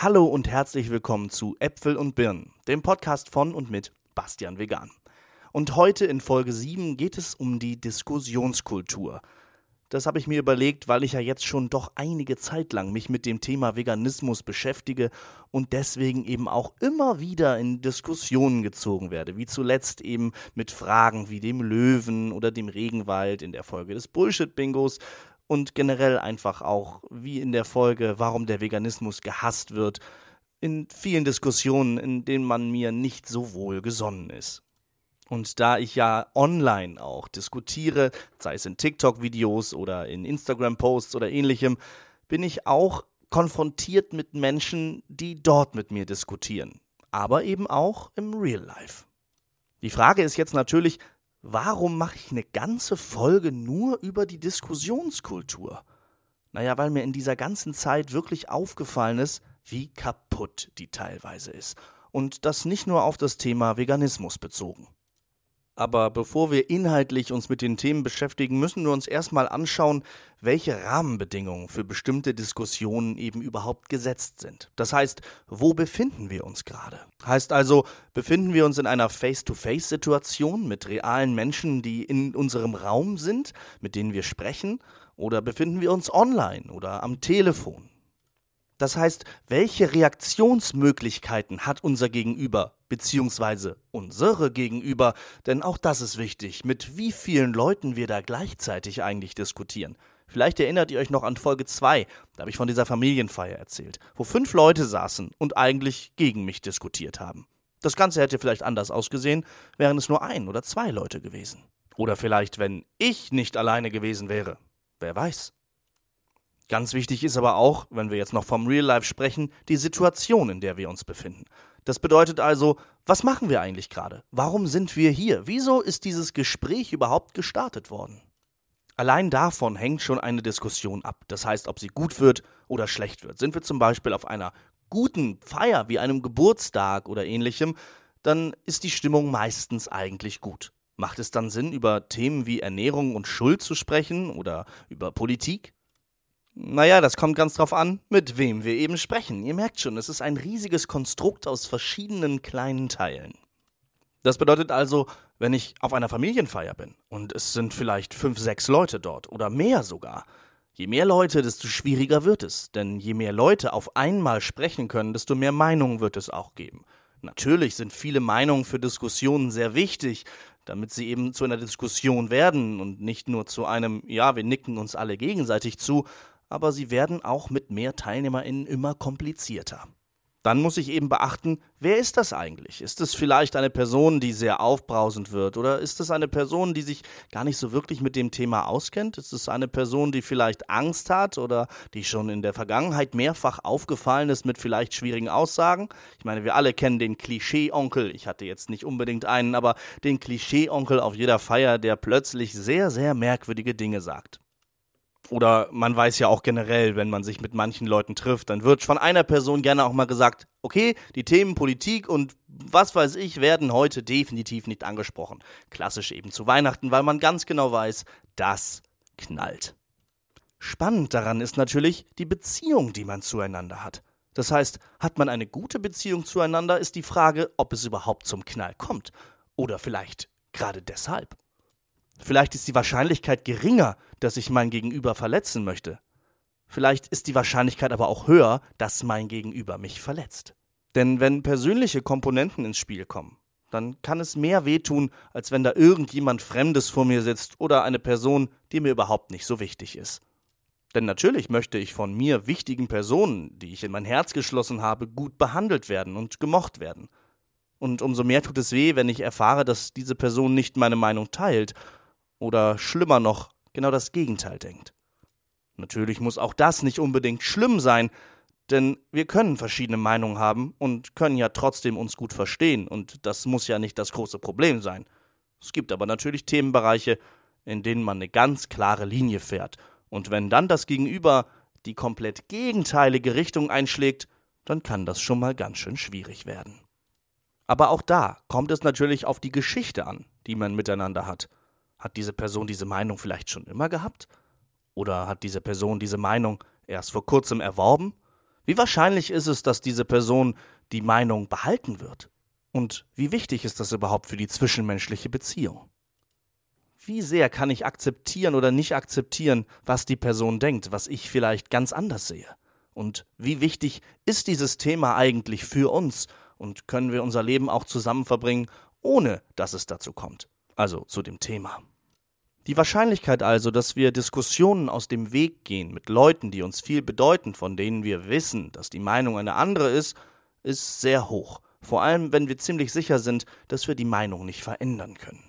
Hallo und herzlich willkommen zu Äpfel und Birnen, dem Podcast von und mit Bastian Vegan. Und heute in Folge 7 geht es um die Diskussionskultur. Das habe ich mir überlegt, weil ich ja jetzt schon doch einige Zeit lang mich mit dem Thema Veganismus beschäftige und deswegen eben auch immer wieder in Diskussionen gezogen werde, wie zuletzt eben mit Fragen wie dem Löwen oder dem Regenwald in der Folge des Bullshit-Bingos und generell einfach auch, wie in der Folge, warum der Veganismus gehasst wird, in vielen Diskussionen, in denen man mir nicht so wohl gesonnen ist. Und da ich ja online auch diskutiere, sei es in TikTok-Videos oder in Instagram-Posts oder ähnlichem, bin ich auch konfrontiert mit Menschen, die dort mit mir diskutieren, aber eben auch im Real Life. Die Frage ist jetzt natürlich, warum mache ich eine ganze Folge nur über die Diskussionskultur? Naja, weil mir in dieser ganzen Zeit wirklich aufgefallen ist, wie kaputt die teilweise ist. Und das nicht nur auf das Thema Veganismus bezogen. Aber bevor wir inhaltlich uns mit den Themen beschäftigen, müssen wir uns erstmal anschauen, welche Rahmenbedingungen für bestimmte Diskussionen eben überhaupt gesetzt sind. Das heißt, wo befinden wir uns gerade? Heißt also, befinden wir uns in einer Face-to-Face-Situation mit realen Menschen, die in unserem Raum sind, mit denen wir sprechen? Oder befinden wir uns online oder am Telefon? Das heißt, welche Reaktionsmöglichkeiten hat unser Gegenüber, beziehungsweise unsere Gegenüber, denn auch das ist wichtig, mit wie vielen Leuten wir da gleichzeitig eigentlich diskutieren. Vielleicht erinnert ihr euch noch an Folge 2, da habe ich von dieser Familienfeier erzählt, wo fünf Leute saßen und eigentlich gegen mich diskutiert haben. Das Ganze hätte vielleicht anders ausgesehen, wären es nur ein oder zwei Leute gewesen. Oder vielleicht, wenn ich nicht alleine gewesen wäre. Wer weiß. Ganz wichtig ist aber auch, wenn wir jetzt noch vom Real Life sprechen, die Situation, in der wir uns befinden. Das bedeutet also, was machen wir eigentlich gerade? Warum sind wir hier? Wieso ist dieses Gespräch überhaupt gestartet worden? Allein davon hängt schon eine Diskussion ab. Das heißt, ob sie gut wird oder schlecht wird. Sind wir zum Beispiel auf einer guten Feier wie einem Geburtstag oder ähnlichem, dann ist die Stimmung meistens eigentlich gut. Macht es dann Sinn, über Themen wie Ernährung und Schuld zu sprechen oder über Politik? Naja, das kommt ganz drauf an, mit wem wir eben sprechen. Ihr merkt schon, es ist ein riesiges Konstrukt aus verschiedenen kleinen Teilen. Das bedeutet also, wenn ich auf einer Familienfeier bin und es sind vielleicht fünf, sechs Leute dort oder mehr sogar, je mehr Leute, desto schwieriger wird es, denn je mehr Leute auf einmal sprechen können, desto mehr Meinungen wird es auch geben. Natürlich sind viele Meinungen für Diskussionen sehr wichtig, damit sie eben zu einer Diskussion werden und nicht nur zu einem, ja, wir nicken uns alle gegenseitig zu, aber sie werden auch mit mehr TeilnehmerInnen immer komplizierter. Dann muss ich eben beachten, wer ist das eigentlich? Ist es vielleicht eine Person, die sehr aufbrausend wird? Oder ist es eine Person, die sich gar nicht so wirklich mit dem Thema auskennt? Ist es eine Person, die vielleicht Angst hat oder die schon in der Vergangenheit mehrfach aufgefallen ist mit vielleicht schwierigen Aussagen? Ich meine, wir alle kennen den Klischee-Onkel. Ich hatte jetzt nicht unbedingt einen, aber den Klischee-Onkel auf jeder Feier, der plötzlich sehr, sehr merkwürdige Dinge sagt. Oder man weiß ja auch generell, wenn man sich mit manchen Leuten trifft, dann wird von einer Person gerne auch mal gesagt, okay, die Themen Politik und was weiß ich werden heute definitiv nicht angesprochen. Klassisch eben zu Weihnachten, weil man ganz genau weiß, das knallt. Spannend daran ist natürlich die Beziehung, die man zueinander hat. Das heißt, hat man eine gute Beziehung zueinander, ist die Frage, ob es überhaupt zum Knall kommt. Oder vielleicht gerade deshalb. Vielleicht ist die Wahrscheinlichkeit geringer, dass ich mein Gegenüber verletzen möchte. Vielleicht ist die Wahrscheinlichkeit aber auch höher, dass mein Gegenüber mich verletzt. Denn wenn persönliche Komponenten ins Spiel kommen, dann kann es mehr wehtun, als wenn da irgendjemand Fremdes vor mir sitzt oder eine Person, die mir überhaupt nicht so wichtig ist. Denn natürlich möchte ich von mir wichtigen Personen, die ich in mein Herz geschlossen habe, gut behandelt werden und gemocht werden. Und umso mehr tut es weh, wenn ich erfahre, dass diese Person nicht meine Meinung teilt oder schlimmer noch, genau das Gegenteil denkt. Natürlich muss auch das nicht unbedingt schlimm sein, denn wir können verschiedene Meinungen haben und können ja trotzdem uns gut verstehen, und das muss ja nicht das große Problem sein. Es gibt aber natürlich Themenbereiche, in denen man eine ganz klare Linie fährt, und wenn dann das Gegenüber die komplett gegenteilige Richtung einschlägt, dann kann das schon mal ganz schön schwierig werden. Aber auch da kommt es natürlich auf die Geschichte an, die man miteinander hat. Hat diese Person diese Meinung vielleicht schon immer gehabt? Oder hat diese Person diese Meinung erst vor kurzem erworben? Wie wahrscheinlich ist es, dass diese Person die Meinung behalten wird? Und wie wichtig ist das überhaupt für die zwischenmenschliche Beziehung? Wie sehr kann ich akzeptieren oder nicht akzeptieren, was die Person denkt, was ich vielleicht ganz anders sehe? Und wie wichtig ist dieses Thema eigentlich für uns? Und können wir unser Leben auch zusammen verbringen, ohne dass es dazu kommt? Also zu dem Thema. Die Wahrscheinlichkeit also, dass wir Diskussionen aus dem Weg gehen mit Leuten, die uns viel bedeuten, von denen wir wissen, dass die Meinung eine andere ist, ist sehr hoch. Vor allem, wenn wir ziemlich sicher sind, dass wir die Meinung nicht verändern können.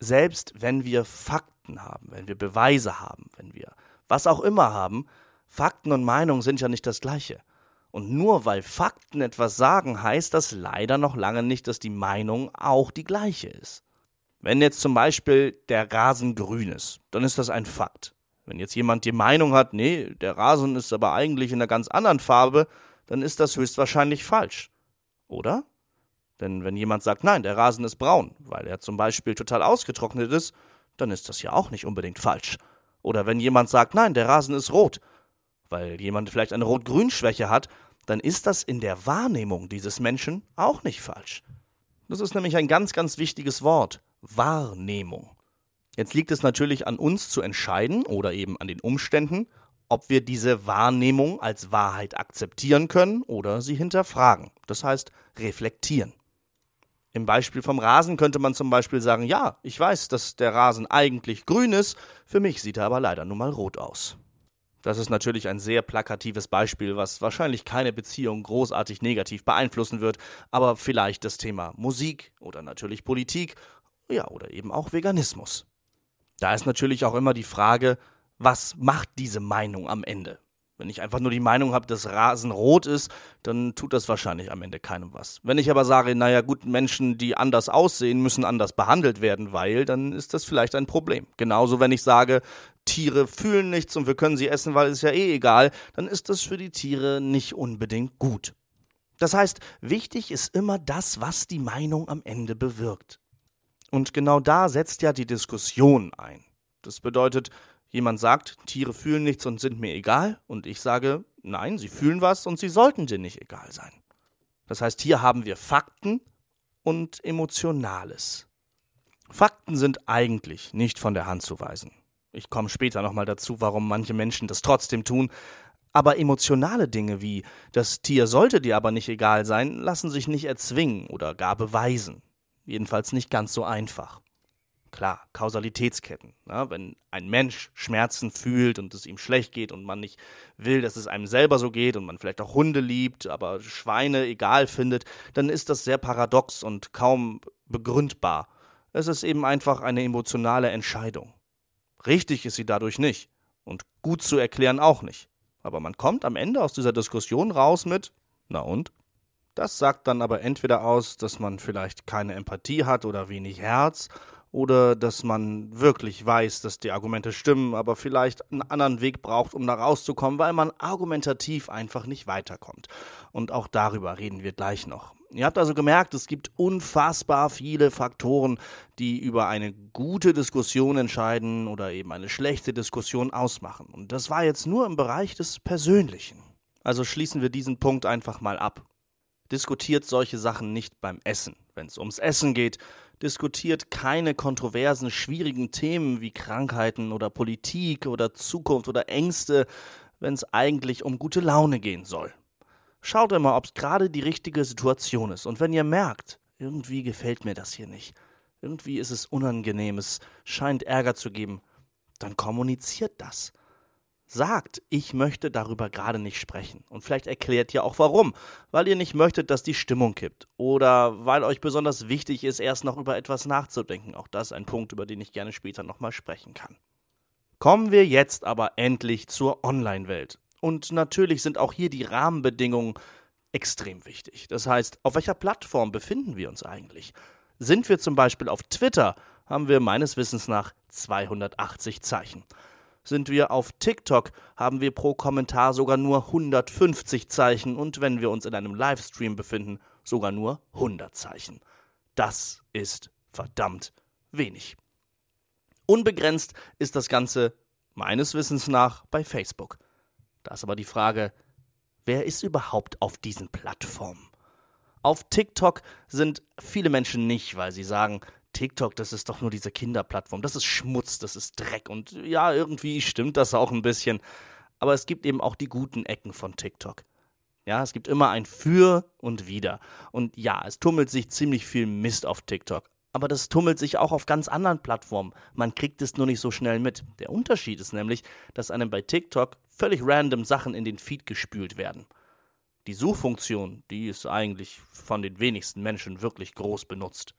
Selbst wenn wir Fakten haben, wenn wir Beweise haben, wenn wir was auch immer haben, Fakten und Meinung sind ja nicht das gleiche. Und nur weil Fakten etwas sagen, heißt das leider noch lange nicht, dass die Meinung auch die gleiche ist. Wenn jetzt zum Beispiel der Rasen grün ist, dann ist das ein Fakt. Wenn jetzt jemand die Meinung hat, nee, der Rasen ist aber eigentlich in einer ganz anderen Farbe, dann ist das höchstwahrscheinlich falsch. Oder? Denn wenn jemand sagt, nein, der Rasen ist braun, weil er zum Beispiel total ausgetrocknet ist, dann ist das ja auch nicht unbedingt falsch. Oder wenn jemand sagt, nein, der Rasen ist rot, weil jemand vielleicht eine Rot-Grün-Schwäche hat, dann ist das in der Wahrnehmung dieses Menschen auch nicht falsch. Das ist nämlich ein ganz, ganz wichtiges Wort. Wahrnehmung. Jetzt liegt es natürlich an uns zu entscheiden oder eben an den Umständen, ob wir diese Wahrnehmung als Wahrheit akzeptieren können oder sie hinterfragen. Das heißt, reflektieren. Im Beispiel vom Rasen könnte man zum Beispiel sagen, ja, ich weiß, dass der Rasen eigentlich grün ist, für mich sieht er aber leider nun mal rot aus. Das ist natürlich ein sehr plakatives Beispiel, was wahrscheinlich keine Beziehung großartig negativ beeinflussen wird, aber vielleicht das Thema Musik oder natürlich Politik, ja, oder eben auch Veganismus. Da ist natürlich auch immer die Frage, was macht diese Meinung am Ende? Wenn ich einfach nur die Meinung habe, dass Rasen rot ist, dann tut das wahrscheinlich am Ende keinem was. Wenn ich aber sage, naja gut, Menschen, die anders aussehen, müssen anders behandelt werden, weil, dann ist das vielleicht ein Problem. Genauso, wenn ich sage, Tiere fühlen nichts und wir können sie essen, weil es ja eh egal, dann ist das für die Tiere nicht unbedingt gut. Das heißt, wichtig ist immer das, was die Meinung am Ende bewirkt. Und genau da setzt ja die Diskussion ein. Das bedeutet, Jemand sagt, Tiere fühlen nichts und sind mir egal, und ich sage, nein, sie fühlen was und sie sollten dir nicht egal sein. Das heißt, hier haben wir Fakten und Emotionales. Fakten sind eigentlich nicht von der Hand zu weisen. Ich komme später nochmal dazu, warum manche Menschen das trotzdem tun, aber emotionale Dinge wie das Tier sollte dir aber nicht egal sein, lassen sich nicht erzwingen oder gar beweisen. Jedenfalls nicht ganz so einfach. Klar, Kausalitätsketten. Ja, wenn ein Mensch Schmerzen fühlt und es ihm schlecht geht und man nicht will, dass es einem selber so geht und man vielleicht auch Hunde liebt, aber Schweine egal findet, dann ist das sehr paradox und kaum begründbar. Es ist eben einfach eine emotionale Entscheidung. Richtig ist sie dadurch nicht und gut zu erklären auch nicht. Aber man kommt am Ende aus dieser Diskussion raus mit, na und? Das sagt dann aber entweder aus, dass man vielleicht keine Empathie hat oder wenig Herz, oder dass man wirklich weiß, dass die Argumente stimmen, aber vielleicht einen anderen Weg braucht, um da rauszukommen, weil man argumentativ einfach nicht weiterkommt. Und auch darüber reden wir gleich noch. Ihr habt also gemerkt, es gibt unfassbar viele Faktoren, die über eine gute Diskussion entscheiden oder eben eine schlechte Diskussion ausmachen. Und das war jetzt nur im Bereich des Persönlichen. Also schließen wir diesen Punkt einfach mal ab. Diskutiert solche Sachen nicht beim Essen. Wenn es ums Essen geht, diskutiert keine kontroversen, schwierigen Themen wie Krankheiten oder Politik oder Zukunft oder Ängste, wenn es eigentlich um gute Laune gehen soll. Schaut immer, ob es gerade die richtige Situation ist. Und wenn ihr merkt, irgendwie gefällt mir das hier nicht, irgendwie ist es unangenehm, es scheint Ärger zu geben, dann kommuniziert das sagt, ich möchte darüber gerade nicht sprechen. Und vielleicht erklärt ihr auch warum. Weil ihr nicht möchtet, dass die Stimmung kippt. Oder weil euch besonders wichtig ist, erst noch über etwas nachzudenken. Auch das ein Punkt, über den ich gerne später nochmal sprechen kann. Kommen wir jetzt aber endlich zur Online-Welt. Und natürlich sind auch hier die Rahmenbedingungen extrem wichtig. Das heißt, auf welcher Plattform befinden wir uns eigentlich? Sind wir zum Beispiel auf Twitter, haben wir meines Wissens nach 280 Zeichen. Sind wir auf TikTok, haben wir pro Kommentar sogar nur 150 Zeichen und wenn wir uns in einem Livestream befinden, sogar nur 100 Zeichen. Das ist verdammt wenig. Unbegrenzt ist das Ganze meines Wissens nach bei Facebook. Da ist aber die Frage, wer ist überhaupt auf diesen Plattformen? Auf TikTok sind viele Menschen nicht, weil sie sagen, TikTok, das ist doch nur diese Kinderplattform, das ist Schmutz, das ist Dreck und ja, irgendwie stimmt das auch ein bisschen. Aber es gibt eben auch die guten Ecken von TikTok. Ja, es gibt immer ein Für und Wider. Und ja, es tummelt sich ziemlich viel Mist auf TikTok. Aber das tummelt sich auch auf ganz anderen Plattformen. Man kriegt es nur nicht so schnell mit. Der Unterschied ist nämlich, dass einem bei TikTok völlig random Sachen in den Feed gespült werden. Die Suchfunktion, die ist eigentlich von den wenigsten Menschen wirklich groß benutzt.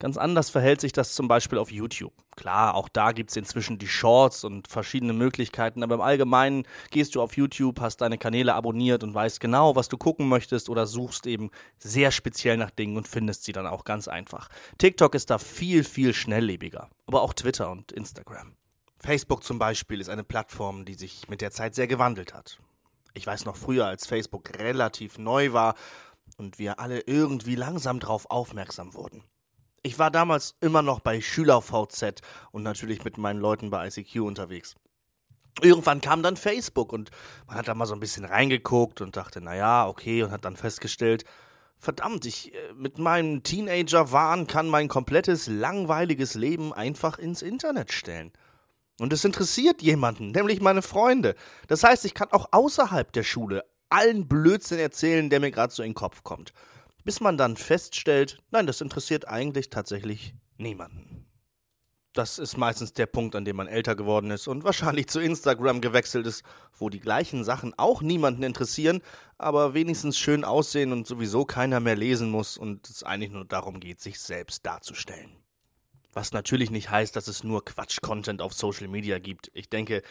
Ganz anders verhält sich das zum Beispiel auf YouTube. Klar, auch da gibt es inzwischen die Shorts und verschiedene Möglichkeiten, aber im Allgemeinen gehst du auf YouTube, hast deine Kanäle abonniert und weißt genau, was du gucken möchtest oder suchst eben sehr speziell nach Dingen und findest sie dann auch ganz einfach. TikTok ist da viel, viel schnelllebiger, aber auch Twitter und Instagram. Facebook zum Beispiel ist eine Plattform, die sich mit der Zeit sehr gewandelt hat. Ich weiß noch früher, als Facebook relativ neu war und wir alle irgendwie langsam darauf aufmerksam wurden. Ich war damals immer noch bei SchülerVZ und natürlich mit meinen Leuten bei ICQ unterwegs. Irgendwann kam dann Facebook und man hat da mal so ein bisschen reingeguckt und dachte, naja, okay, und hat dann festgestellt, verdammt, ich äh, mit meinem Teenager-Wahn kann mein komplettes langweiliges Leben einfach ins Internet stellen. Und es interessiert jemanden, nämlich meine Freunde. Das heißt, ich kann auch außerhalb der Schule allen Blödsinn erzählen, der mir gerade so in den Kopf kommt bis man dann feststellt, nein, das interessiert eigentlich tatsächlich niemanden. Das ist meistens der Punkt, an dem man älter geworden ist und wahrscheinlich zu Instagram gewechselt ist, wo die gleichen Sachen auch niemanden interessieren, aber wenigstens schön aussehen und sowieso keiner mehr lesen muss und es eigentlich nur darum geht, sich selbst darzustellen. Was natürlich nicht heißt, dass es nur Quatsch-Content auf Social Media gibt. Ich denke,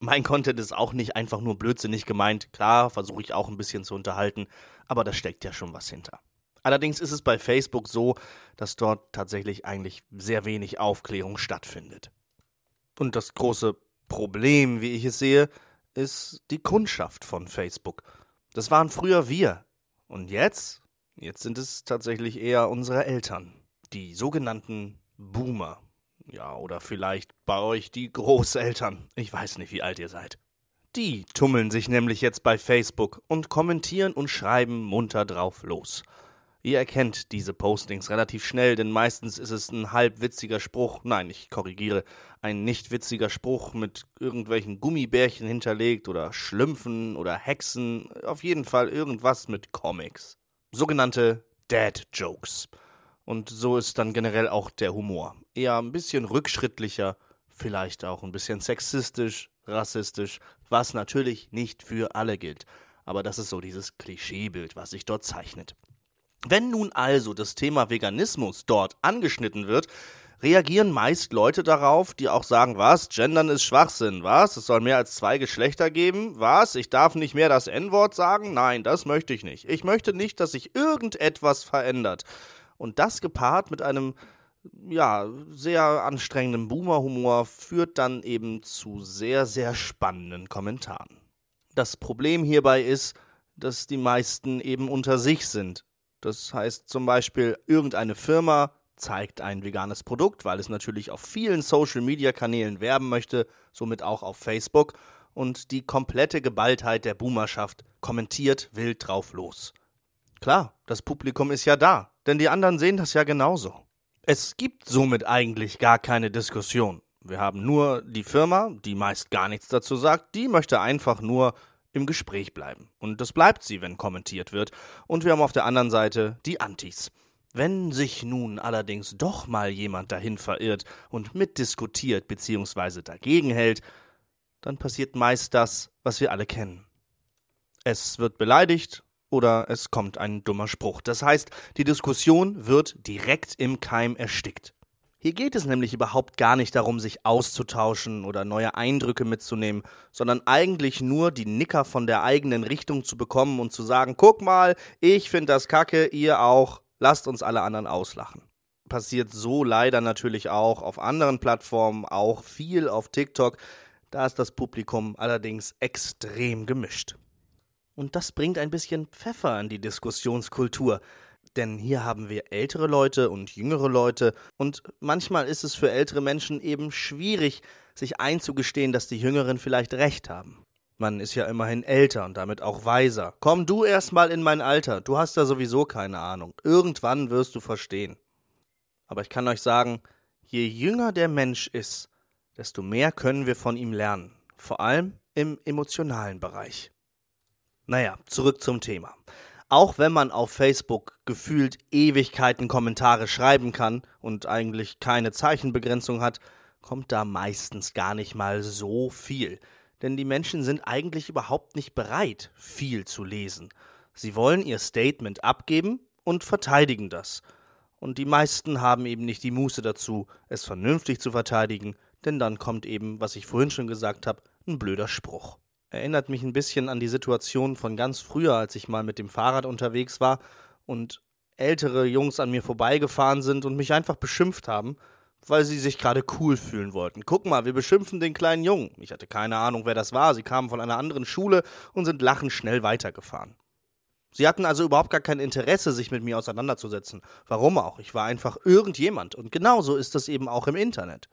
mein Content ist auch nicht einfach nur blödsinnig gemeint. Klar, versuche ich auch ein bisschen zu unterhalten, aber da steckt ja schon was hinter. Allerdings ist es bei Facebook so, dass dort tatsächlich eigentlich sehr wenig Aufklärung stattfindet. Und das große Problem, wie ich es sehe, ist die Kundschaft von Facebook. Das waren früher wir. Und jetzt? Jetzt sind es tatsächlich eher unsere Eltern. Die sogenannten Boomer. Ja, oder vielleicht bei euch die Großeltern. Ich weiß nicht, wie alt ihr seid. Die tummeln sich nämlich jetzt bei Facebook und kommentieren und schreiben munter drauf los. Ihr erkennt diese Postings relativ schnell, denn meistens ist es ein halb witziger Spruch, nein, ich korrigiere, ein nicht witziger Spruch mit irgendwelchen Gummibärchen hinterlegt oder Schlümpfen oder Hexen, auf jeden Fall irgendwas mit Comics. Sogenannte Dad Jokes. Und so ist dann generell auch der Humor. Eher ein bisschen rückschrittlicher, vielleicht auch ein bisschen sexistisch, rassistisch, was natürlich nicht für alle gilt. Aber das ist so dieses Klischeebild, was sich dort zeichnet. Wenn nun also das Thema Veganismus dort angeschnitten wird, reagieren meist Leute darauf, die auch sagen, was, Gendern ist Schwachsinn, was, es soll mehr als zwei Geschlechter geben, was, ich darf nicht mehr das N-Wort sagen, nein, das möchte ich nicht. Ich möchte nicht, dass sich irgendetwas verändert. Und das gepaart mit einem, ja, sehr anstrengenden Boomer-Humor führt dann eben zu sehr, sehr spannenden Kommentaren. Das Problem hierbei ist, dass die meisten eben unter sich sind das heißt zum Beispiel, irgendeine Firma zeigt ein veganes Produkt, weil es natürlich auf vielen Social-Media-Kanälen werben möchte, somit auch auf Facebook, und die komplette Geballtheit der Boomerschaft kommentiert wild drauf los. Klar, das Publikum ist ja da, denn die anderen sehen das ja genauso. Es gibt somit eigentlich gar keine Diskussion. Wir haben nur die Firma, die meist gar nichts dazu sagt, die möchte einfach nur im Gespräch bleiben. Und das bleibt sie, wenn kommentiert wird. Und wir haben auf der anderen Seite die Antis. Wenn sich nun allerdings doch mal jemand dahin verirrt und mitdiskutiert bzw. dagegen hält, dann passiert meist das, was wir alle kennen. Es wird beleidigt oder es kommt ein dummer Spruch. Das heißt, die Diskussion wird direkt im Keim erstickt. Hier geht es nämlich überhaupt gar nicht darum, sich auszutauschen oder neue Eindrücke mitzunehmen, sondern eigentlich nur die Nicker von der eigenen Richtung zu bekommen und zu sagen, guck mal, ich finde das kacke, ihr auch, lasst uns alle anderen auslachen. Passiert so leider natürlich auch auf anderen Plattformen, auch viel auf TikTok, da ist das Publikum allerdings extrem gemischt. Und das bringt ein bisschen Pfeffer an die Diskussionskultur denn hier haben wir ältere Leute und jüngere Leute und manchmal ist es für ältere Menschen eben schwierig, sich einzugestehen, dass die Jüngeren vielleicht recht haben. Man ist ja immerhin älter und damit auch weiser. Komm du erst mal in mein Alter, du hast ja sowieso keine Ahnung. Irgendwann wirst du verstehen. Aber ich kann euch sagen, je jünger der Mensch ist, desto mehr können wir von ihm lernen. Vor allem im emotionalen Bereich. Naja, zurück zum Thema. Auch wenn man auf Facebook gefühlt Ewigkeiten Kommentare schreiben kann und eigentlich keine Zeichenbegrenzung hat, kommt da meistens gar nicht mal so viel denn die Menschen sind eigentlich überhaupt nicht bereit, viel zu lesen. Sie wollen ihr Statement abgeben und verteidigen das. Und die meisten haben eben nicht die Muße dazu, es vernünftig zu verteidigen, denn dann kommt eben, was ich vorhin schon gesagt habe, ein blöder Spruch. Erinnert mich ein bisschen an die Situation von ganz früher, als ich mal mit dem Fahrrad unterwegs war und ältere Jungs an mir vorbeigefahren sind und mich einfach beschimpft haben, weil sie sich gerade cool fühlen wollten. Guck mal, wir beschimpfen den kleinen Jungen. Ich hatte keine Ahnung, wer das war. Sie kamen von einer anderen Schule und sind lachend schnell weitergefahren. Sie hatten also überhaupt gar kein Interesse, sich mit mir auseinanderzusetzen. Warum auch? Ich war einfach irgendjemand. Und genauso ist das eben auch im Internet.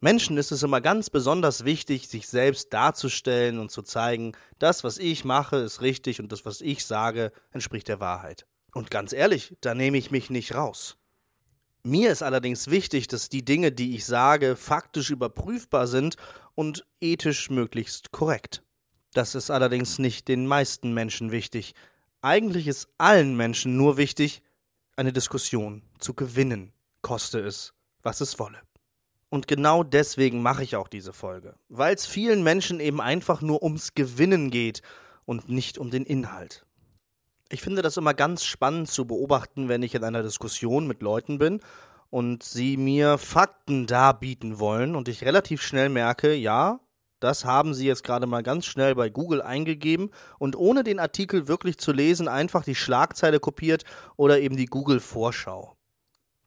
Menschen ist es immer ganz besonders wichtig, sich selbst darzustellen und zu zeigen, das, was ich mache, ist richtig und das, was ich sage, entspricht der Wahrheit. Und ganz ehrlich, da nehme ich mich nicht raus. Mir ist allerdings wichtig, dass die Dinge, die ich sage, faktisch überprüfbar sind und ethisch möglichst korrekt. Das ist allerdings nicht den meisten Menschen wichtig. Eigentlich ist allen Menschen nur wichtig, eine Diskussion zu gewinnen, koste es, was es wolle. Und genau deswegen mache ich auch diese Folge, weil es vielen Menschen eben einfach nur ums Gewinnen geht und nicht um den Inhalt. Ich finde das immer ganz spannend zu beobachten, wenn ich in einer Diskussion mit Leuten bin und sie mir Fakten darbieten wollen und ich relativ schnell merke, ja, das haben sie jetzt gerade mal ganz schnell bei Google eingegeben und ohne den Artikel wirklich zu lesen einfach die Schlagzeile kopiert oder eben die Google Vorschau.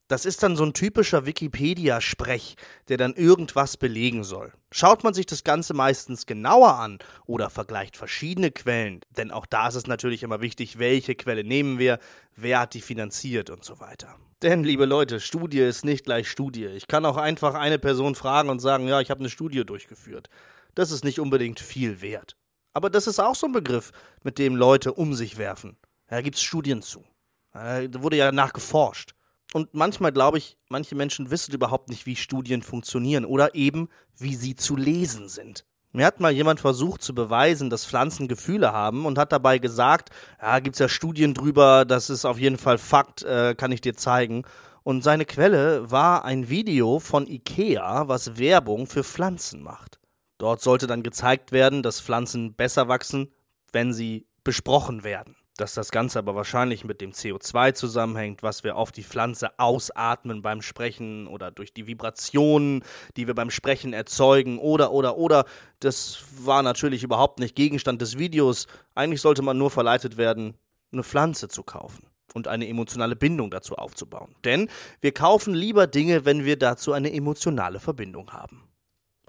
Das ist dann so ein typischer Wikipedia-Sprech, der dann irgendwas belegen soll. Schaut man sich das Ganze meistens genauer an oder vergleicht verschiedene Quellen, denn auch da ist es natürlich immer wichtig, welche Quelle nehmen wir, wer hat die finanziert und so weiter. Denn, liebe Leute, Studie ist nicht gleich Studie. Ich kann auch einfach eine Person fragen und sagen, ja, ich habe eine Studie durchgeführt. Das ist nicht unbedingt viel wert. Aber das ist auch so ein Begriff, mit dem Leute um sich werfen. Da gibt es Studien zu. Da wurde ja nachgeforscht. Und manchmal glaube ich, manche Menschen wissen überhaupt nicht, wie Studien funktionieren oder eben, wie sie zu lesen sind. Mir hat mal jemand versucht zu beweisen, dass Pflanzen Gefühle haben und hat dabei gesagt, ja, gibt's ja Studien drüber, das ist auf jeden Fall Fakt, äh, kann ich dir zeigen. Und seine Quelle war ein Video von Ikea, was Werbung für Pflanzen macht. Dort sollte dann gezeigt werden, dass Pflanzen besser wachsen, wenn sie besprochen werden dass das Ganze aber wahrscheinlich mit dem CO2 zusammenhängt, was wir auf die Pflanze ausatmen beim Sprechen oder durch die Vibrationen, die wir beim Sprechen erzeugen oder oder oder. Das war natürlich überhaupt nicht Gegenstand des Videos. Eigentlich sollte man nur verleitet werden, eine Pflanze zu kaufen und eine emotionale Bindung dazu aufzubauen. Denn wir kaufen lieber Dinge, wenn wir dazu eine emotionale Verbindung haben.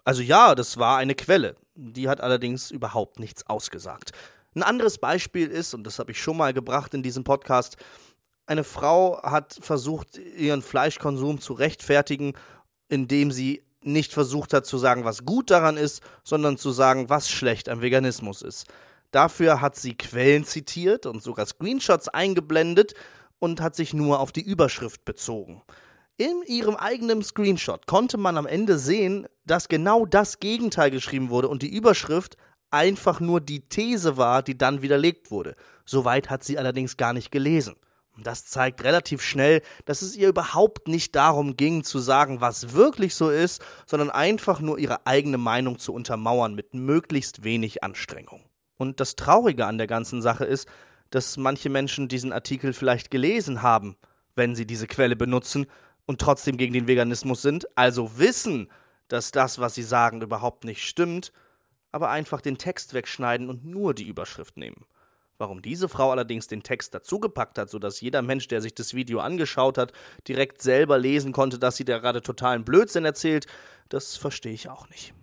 Also ja, das war eine Quelle. Die hat allerdings überhaupt nichts ausgesagt. Ein anderes Beispiel ist, und das habe ich schon mal gebracht in diesem Podcast, eine Frau hat versucht, ihren Fleischkonsum zu rechtfertigen, indem sie nicht versucht hat zu sagen, was gut daran ist, sondern zu sagen, was schlecht am Veganismus ist. Dafür hat sie Quellen zitiert und sogar Screenshots eingeblendet und hat sich nur auf die Überschrift bezogen. In ihrem eigenen Screenshot konnte man am Ende sehen, dass genau das Gegenteil geschrieben wurde und die Überschrift einfach nur die These war, die dann widerlegt wurde. Soweit hat sie allerdings gar nicht gelesen. Und das zeigt relativ schnell, dass es ihr überhaupt nicht darum ging zu sagen, was wirklich so ist, sondern einfach nur ihre eigene Meinung zu untermauern mit möglichst wenig Anstrengung. Und das Traurige an der ganzen Sache ist, dass manche Menschen diesen Artikel vielleicht gelesen haben, wenn sie diese Quelle benutzen und trotzdem gegen den Veganismus sind, also wissen, dass das, was sie sagen, überhaupt nicht stimmt aber einfach den Text wegschneiden und nur die Überschrift nehmen. Warum diese Frau allerdings den Text dazugepackt hat, sodass jeder Mensch, der sich das Video angeschaut hat, direkt selber lesen konnte, dass sie da gerade totalen Blödsinn erzählt, das verstehe ich auch nicht.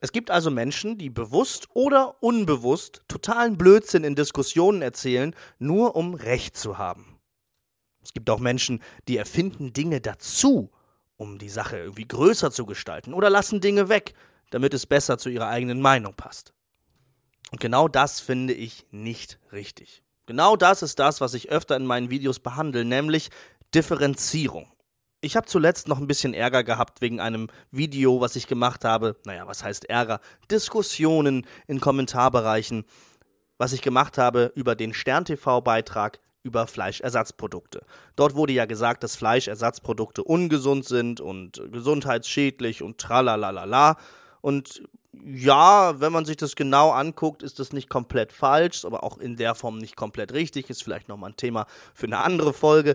Es gibt also Menschen, die bewusst oder unbewusst totalen Blödsinn in Diskussionen erzählen, nur um Recht zu haben. Es gibt auch Menschen, die erfinden Dinge dazu, um die Sache irgendwie größer zu gestalten oder lassen Dinge weg, damit es besser zu ihrer eigenen Meinung passt. Und genau das finde ich nicht richtig. Genau das ist das, was ich öfter in meinen Videos behandle, nämlich Differenzierung. Ich habe zuletzt noch ein bisschen Ärger gehabt wegen einem Video, was ich gemacht habe. Naja, was heißt Ärger? Diskussionen in Kommentarbereichen, was ich gemacht habe über den Stern-TV-Beitrag über Fleischersatzprodukte. Dort wurde ja gesagt, dass Fleischersatzprodukte ungesund sind und gesundheitsschädlich und tralalala. Und ja, wenn man sich das genau anguckt, ist das nicht komplett falsch, aber auch in der Form nicht komplett richtig. Ist vielleicht nochmal ein Thema für eine andere Folge.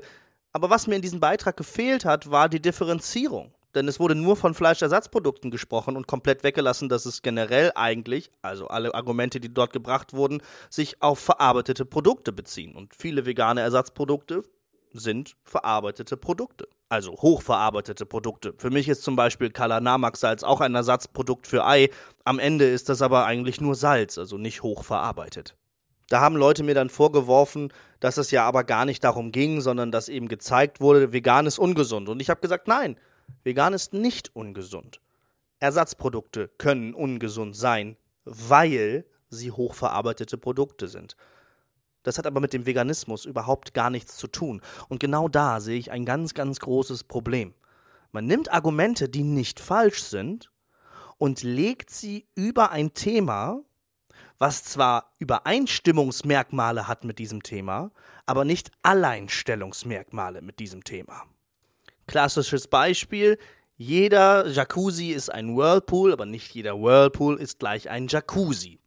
Aber was mir in diesem Beitrag gefehlt hat, war die Differenzierung. Denn es wurde nur von Fleischersatzprodukten gesprochen und komplett weggelassen, dass es generell eigentlich, also alle Argumente, die dort gebracht wurden, sich auf verarbeitete Produkte beziehen. Und viele vegane Ersatzprodukte sind verarbeitete Produkte. Also hochverarbeitete Produkte. Für mich ist zum Beispiel Kalanamak-Salz auch ein Ersatzprodukt für Ei. Am Ende ist das aber eigentlich nur Salz, also nicht hochverarbeitet. Da haben Leute mir dann vorgeworfen, dass es ja aber gar nicht darum ging, sondern dass eben gezeigt wurde, vegan ist ungesund. Und ich habe gesagt, nein, vegan ist nicht ungesund. Ersatzprodukte können ungesund sein, weil sie hochverarbeitete Produkte sind. Das hat aber mit dem Veganismus überhaupt gar nichts zu tun. Und genau da sehe ich ein ganz, ganz großes Problem. Man nimmt Argumente, die nicht falsch sind, und legt sie über ein Thema, was zwar Übereinstimmungsmerkmale hat mit diesem Thema, aber nicht Alleinstellungsmerkmale mit diesem Thema. Klassisches Beispiel, jeder Jacuzzi ist ein Whirlpool, aber nicht jeder Whirlpool ist gleich ein Jacuzzi.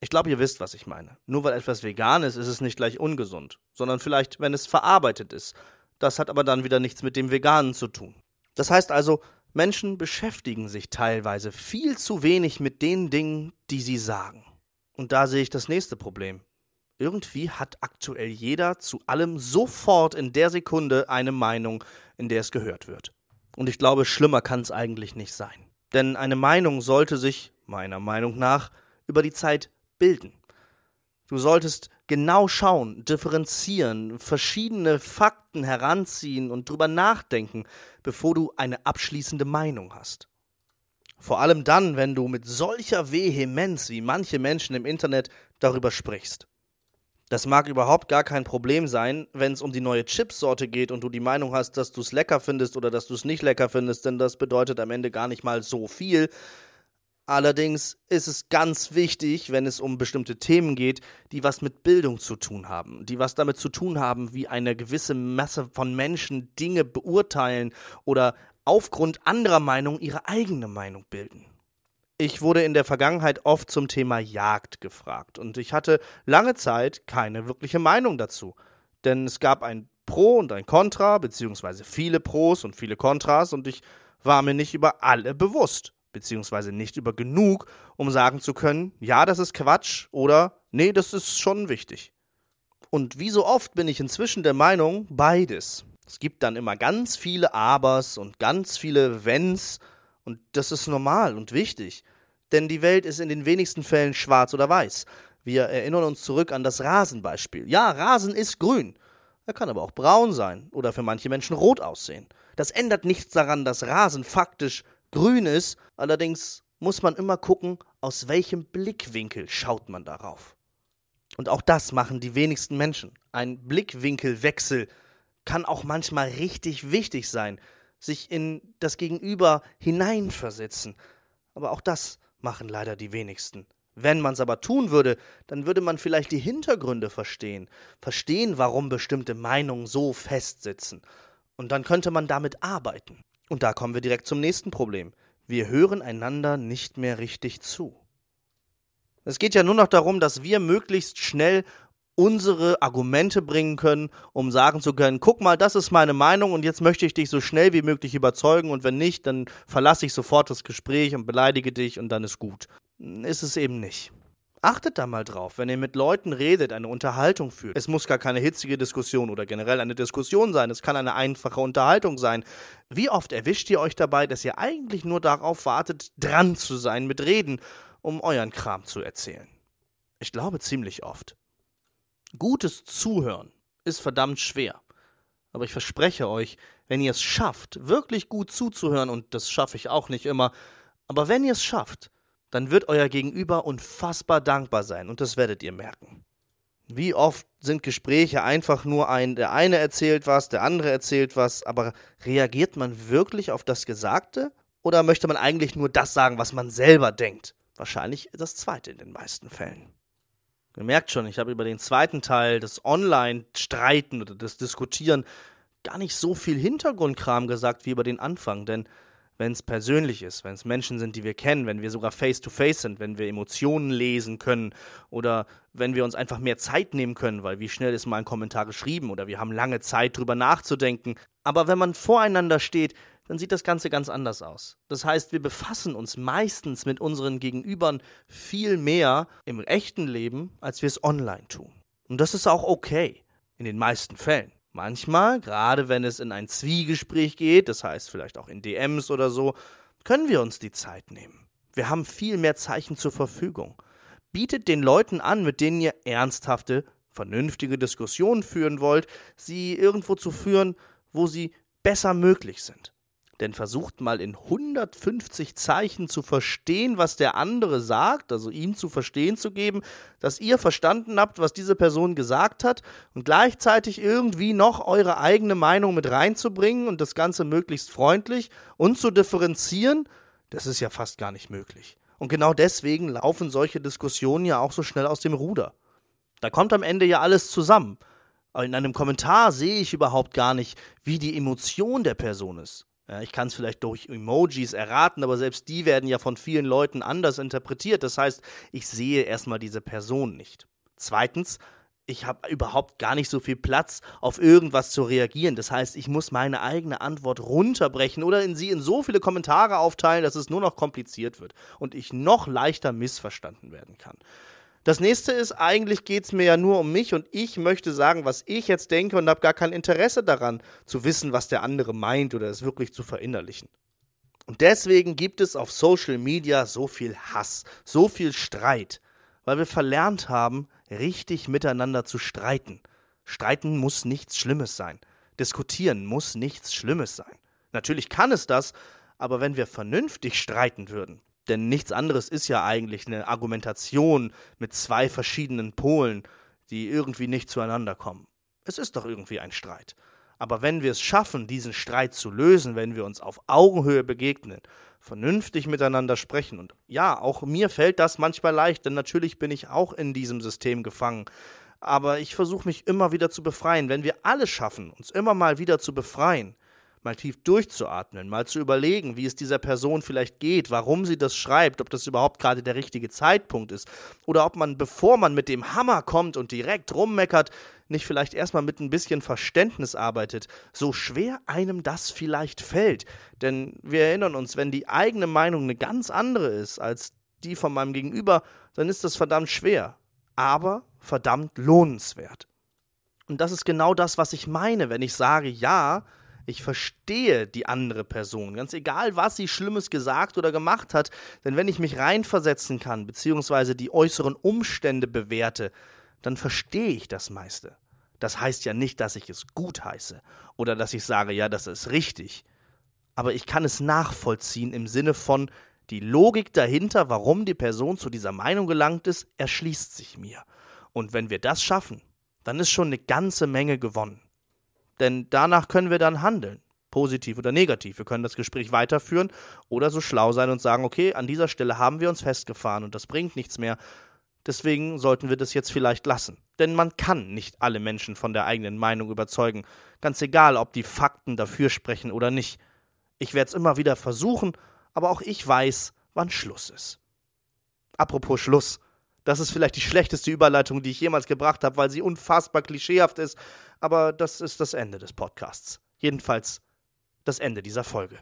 Ich glaube, ihr wisst, was ich meine. Nur weil etwas vegan ist, ist es nicht gleich ungesund, sondern vielleicht, wenn es verarbeitet ist. Das hat aber dann wieder nichts mit dem Veganen zu tun. Das heißt also, Menschen beschäftigen sich teilweise viel zu wenig mit den Dingen, die sie sagen. Und da sehe ich das nächste Problem. Irgendwie hat aktuell jeder zu allem sofort in der Sekunde eine Meinung, in der es gehört wird. Und ich glaube, schlimmer kann es eigentlich nicht sein. Denn eine Meinung sollte sich, meiner Meinung nach, über die Zeit bilden. Du solltest genau schauen, differenzieren, verschiedene Fakten heranziehen und drüber nachdenken, bevor du eine abschließende Meinung hast. Vor allem dann, wenn du mit solcher Vehemenz wie manche Menschen im Internet darüber sprichst. Das mag überhaupt gar kein Problem sein, wenn es um die neue Chipsorte geht und du die Meinung hast, dass du es lecker findest oder dass du es nicht lecker findest, denn das bedeutet am Ende gar nicht mal so viel. Allerdings ist es ganz wichtig, wenn es um bestimmte Themen geht, die was mit Bildung zu tun haben, die was damit zu tun haben, wie eine gewisse Masse von Menschen Dinge beurteilen oder aufgrund anderer Meinung ihre eigene Meinung bilden. Ich wurde in der Vergangenheit oft zum Thema Jagd gefragt und ich hatte lange Zeit keine wirkliche Meinung dazu. Denn es gab ein Pro und ein Contra, beziehungsweise viele Pros und viele Kontras und ich war mir nicht über alle bewusst, beziehungsweise nicht über genug, um sagen zu können, ja, das ist Quatsch oder nee, das ist schon wichtig. Und wie so oft bin ich inzwischen der Meinung, beides. Es gibt dann immer ganz viele Abers und ganz viele Wenns und das ist normal und wichtig. Denn die Welt ist in den wenigsten Fällen schwarz oder weiß. Wir erinnern uns zurück an das Rasenbeispiel. Ja, Rasen ist grün. Er kann aber auch braun sein oder für manche Menschen rot aussehen. Das ändert nichts daran, dass Rasen faktisch grün ist. Allerdings muss man immer gucken, aus welchem Blickwinkel schaut man darauf. Und auch das machen die wenigsten Menschen. Ein Blickwinkelwechsel kann auch manchmal richtig wichtig sein sich in das Gegenüber hineinversetzen. Aber auch das machen leider die wenigsten. Wenn man es aber tun würde, dann würde man vielleicht die Hintergründe verstehen, verstehen, warum bestimmte Meinungen so festsitzen. Und dann könnte man damit arbeiten. Und da kommen wir direkt zum nächsten Problem. Wir hören einander nicht mehr richtig zu. Es geht ja nur noch darum, dass wir möglichst schnell unsere Argumente bringen können, um sagen zu können, guck mal, das ist meine Meinung und jetzt möchte ich dich so schnell wie möglich überzeugen und wenn nicht, dann verlasse ich sofort das Gespräch und beleidige dich und dann ist gut. Ist es eben nicht. Achtet da mal drauf, wenn ihr mit Leuten redet, eine Unterhaltung führt. Es muss gar keine hitzige Diskussion oder generell eine Diskussion sein, es kann eine einfache Unterhaltung sein. Wie oft erwischt ihr euch dabei, dass ihr eigentlich nur darauf wartet, dran zu sein mit Reden, um euren Kram zu erzählen? Ich glaube ziemlich oft. Gutes Zuhören ist verdammt schwer. Aber ich verspreche euch, wenn ihr es schafft, wirklich gut zuzuhören, und das schaffe ich auch nicht immer, aber wenn ihr es schafft, dann wird euer Gegenüber unfassbar dankbar sein und das werdet ihr merken. Wie oft sind Gespräche einfach nur ein, der eine erzählt was, der andere erzählt was, aber reagiert man wirklich auf das Gesagte oder möchte man eigentlich nur das sagen, was man selber denkt? Wahrscheinlich das zweite in den meisten Fällen. Ihr merkt schon, ich habe über den zweiten Teil, das Online-Streiten oder das Diskutieren, gar nicht so viel Hintergrundkram gesagt wie über den Anfang, denn wenn es persönlich ist, wenn es Menschen sind, die wir kennen, wenn wir sogar face-to-face -face sind, wenn wir Emotionen lesen können oder wenn wir uns einfach mehr Zeit nehmen können, weil wie schnell ist mal ein Kommentar geschrieben oder wir haben lange Zeit drüber nachzudenken. Aber wenn man voreinander steht, dann sieht das Ganze ganz anders aus. Das heißt, wir befassen uns meistens mit unseren Gegenübern viel mehr im echten Leben, als wir es online tun. Und das ist auch okay, in den meisten Fällen. Manchmal, gerade wenn es in ein Zwiegespräch geht, das heißt vielleicht auch in DMs oder so, können wir uns die Zeit nehmen. Wir haben viel mehr Zeichen zur Verfügung. Bietet den Leuten an, mit denen ihr ernsthafte, vernünftige Diskussionen führen wollt, sie irgendwo zu führen, wo sie besser möglich sind. Denn versucht mal in 150 Zeichen zu verstehen, was der andere sagt, also ihm zu verstehen zu geben, dass ihr verstanden habt, was diese Person gesagt hat und gleichzeitig irgendwie noch eure eigene Meinung mit reinzubringen und das Ganze möglichst freundlich und zu differenzieren, das ist ja fast gar nicht möglich. Und genau deswegen laufen solche Diskussionen ja auch so schnell aus dem Ruder. Da kommt am Ende ja alles zusammen. In einem Kommentar sehe ich überhaupt gar nicht, wie die Emotion der Person ist. Ich kann es vielleicht durch Emojis erraten, aber selbst die werden ja von vielen Leuten anders interpretiert. Das heißt, ich sehe erstmal diese Person nicht. Zweitens, ich habe überhaupt gar nicht so viel Platz, auf irgendwas zu reagieren. Das heißt, ich muss meine eigene Antwort runterbrechen oder in sie in so viele Kommentare aufteilen, dass es nur noch kompliziert wird und ich noch leichter missverstanden werden kann. Das nächste ist, eigentlich geht es mir ja nur um mich und ich möchte sagen, was ich jetzt denke und habe gar kein Interesse daran, zu wissen, was der andere meint oder es wirklich zu verinnerlichen. Und deswegen gibt es auf Social Media so viel Hass, so viel Streit, weil wir verlernt haben, richtig miteinander zu streiten. Streiten muss nichts Schlimmes sein. Diskutieren muss nichts Schlimmes sein. Natürlich kann es das, aber wenn wir vernünftig streiten würden, denn nichts anderes ist ja eigentlich eine Argumentation mit zwei verschiedenen Polen, die irgendwie nicht zueinander kommen. Es ist doch irgendwie ein Streit. Aber wenn wir es schaffen, diesen Streit zu lösen, wenn wir uns auf Augenhöhe begegnen, vernünftig miteinander sprechen, und ja, auch mir fällt das manchmal leicht, denn natürlich bin ich auch in diesem System gefangen, aber ich versuche mich immer wieder zu befreien. Wenn wir alle schaffen, uns immer mal wieder zu befreien, mal tief durchzuatmen, mal zu überlegen, wie es dieser Person vielleicht geht, warum sie das schreibt, ob das überhaupt gerade der richtige Zeitpunkt ist oder ob man, bevor man mit dem Hammer kommt und direkt rummeckert, nicht vielleicht erstmal mit ein bisschen Verständnis arbeitet, so schwer einem das vielleicht fällt. Denn wir erinnern uns, wenn die eigene Meinung eine ganz andere ist als die von meinem Gegenüber, dann ist das verdammt schwer, aber verdammt lohnenswert. Und das ist genau das, was ich meine, wenn ich sage, ja, ich verstehe die andere Person, ganz egal, was sie Schlimmes gesagt oder gemacht hat, denn wenn ich mich reinversetzen kann, beziehungsweise die äußeren Umstände bewerte, dann verstehe ich das meiste. Das heißt ja nicht, dass ich es gut heiße oder dass ich sage, ja, das ist richtig. Aber ich kann es nachvollziehen im Sinne von, die Logik dahinter, warum die Person zu dieser Meinung gelangt ist, erschließt sich mir. Und wenn wir das schaffen, dann ist schon eine ganze Menge gewonnen. Denn danach können wir dann handeln. Positiv oder negativ. Wir können das Gespräch weiterführen oder so schlau sein und sagen, okay, an dieser Stelle haben wir uns festgefahren und das bringt nichts mehr. Deswegen sollten wir das jetzt vielleicht lassen. Denn man kann nicht alle Menschen von der eigenen Meinung überzeugen. Ganz egal, ob die Fakten dafür sprechen oder nicht. Ich werde es immer wieder versuchen, aber auch ich weiß, wann Schluss ist. Apropos Schluss. Das ist vielleicht die schlechteste Überleitung, die ich jemals gebracht habe, weil sie unfassbar klischeehaft ist. Aber das ist das Ende des Podcasts. Jedenfalls das Ende dieser Folge.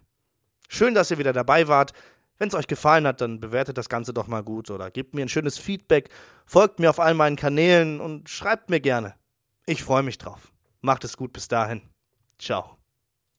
Schön, dass ihr wieder dabei wart. Wenn es euch gefallen hat, dann bewertet das Ganze doch mal gut oder gebt mir ein schönes Feedback, folgt mir auf all meinen Kanälen und schreibt mir gerne. Ich freue mich drauf. Macht es gut bis dahin. Ciao.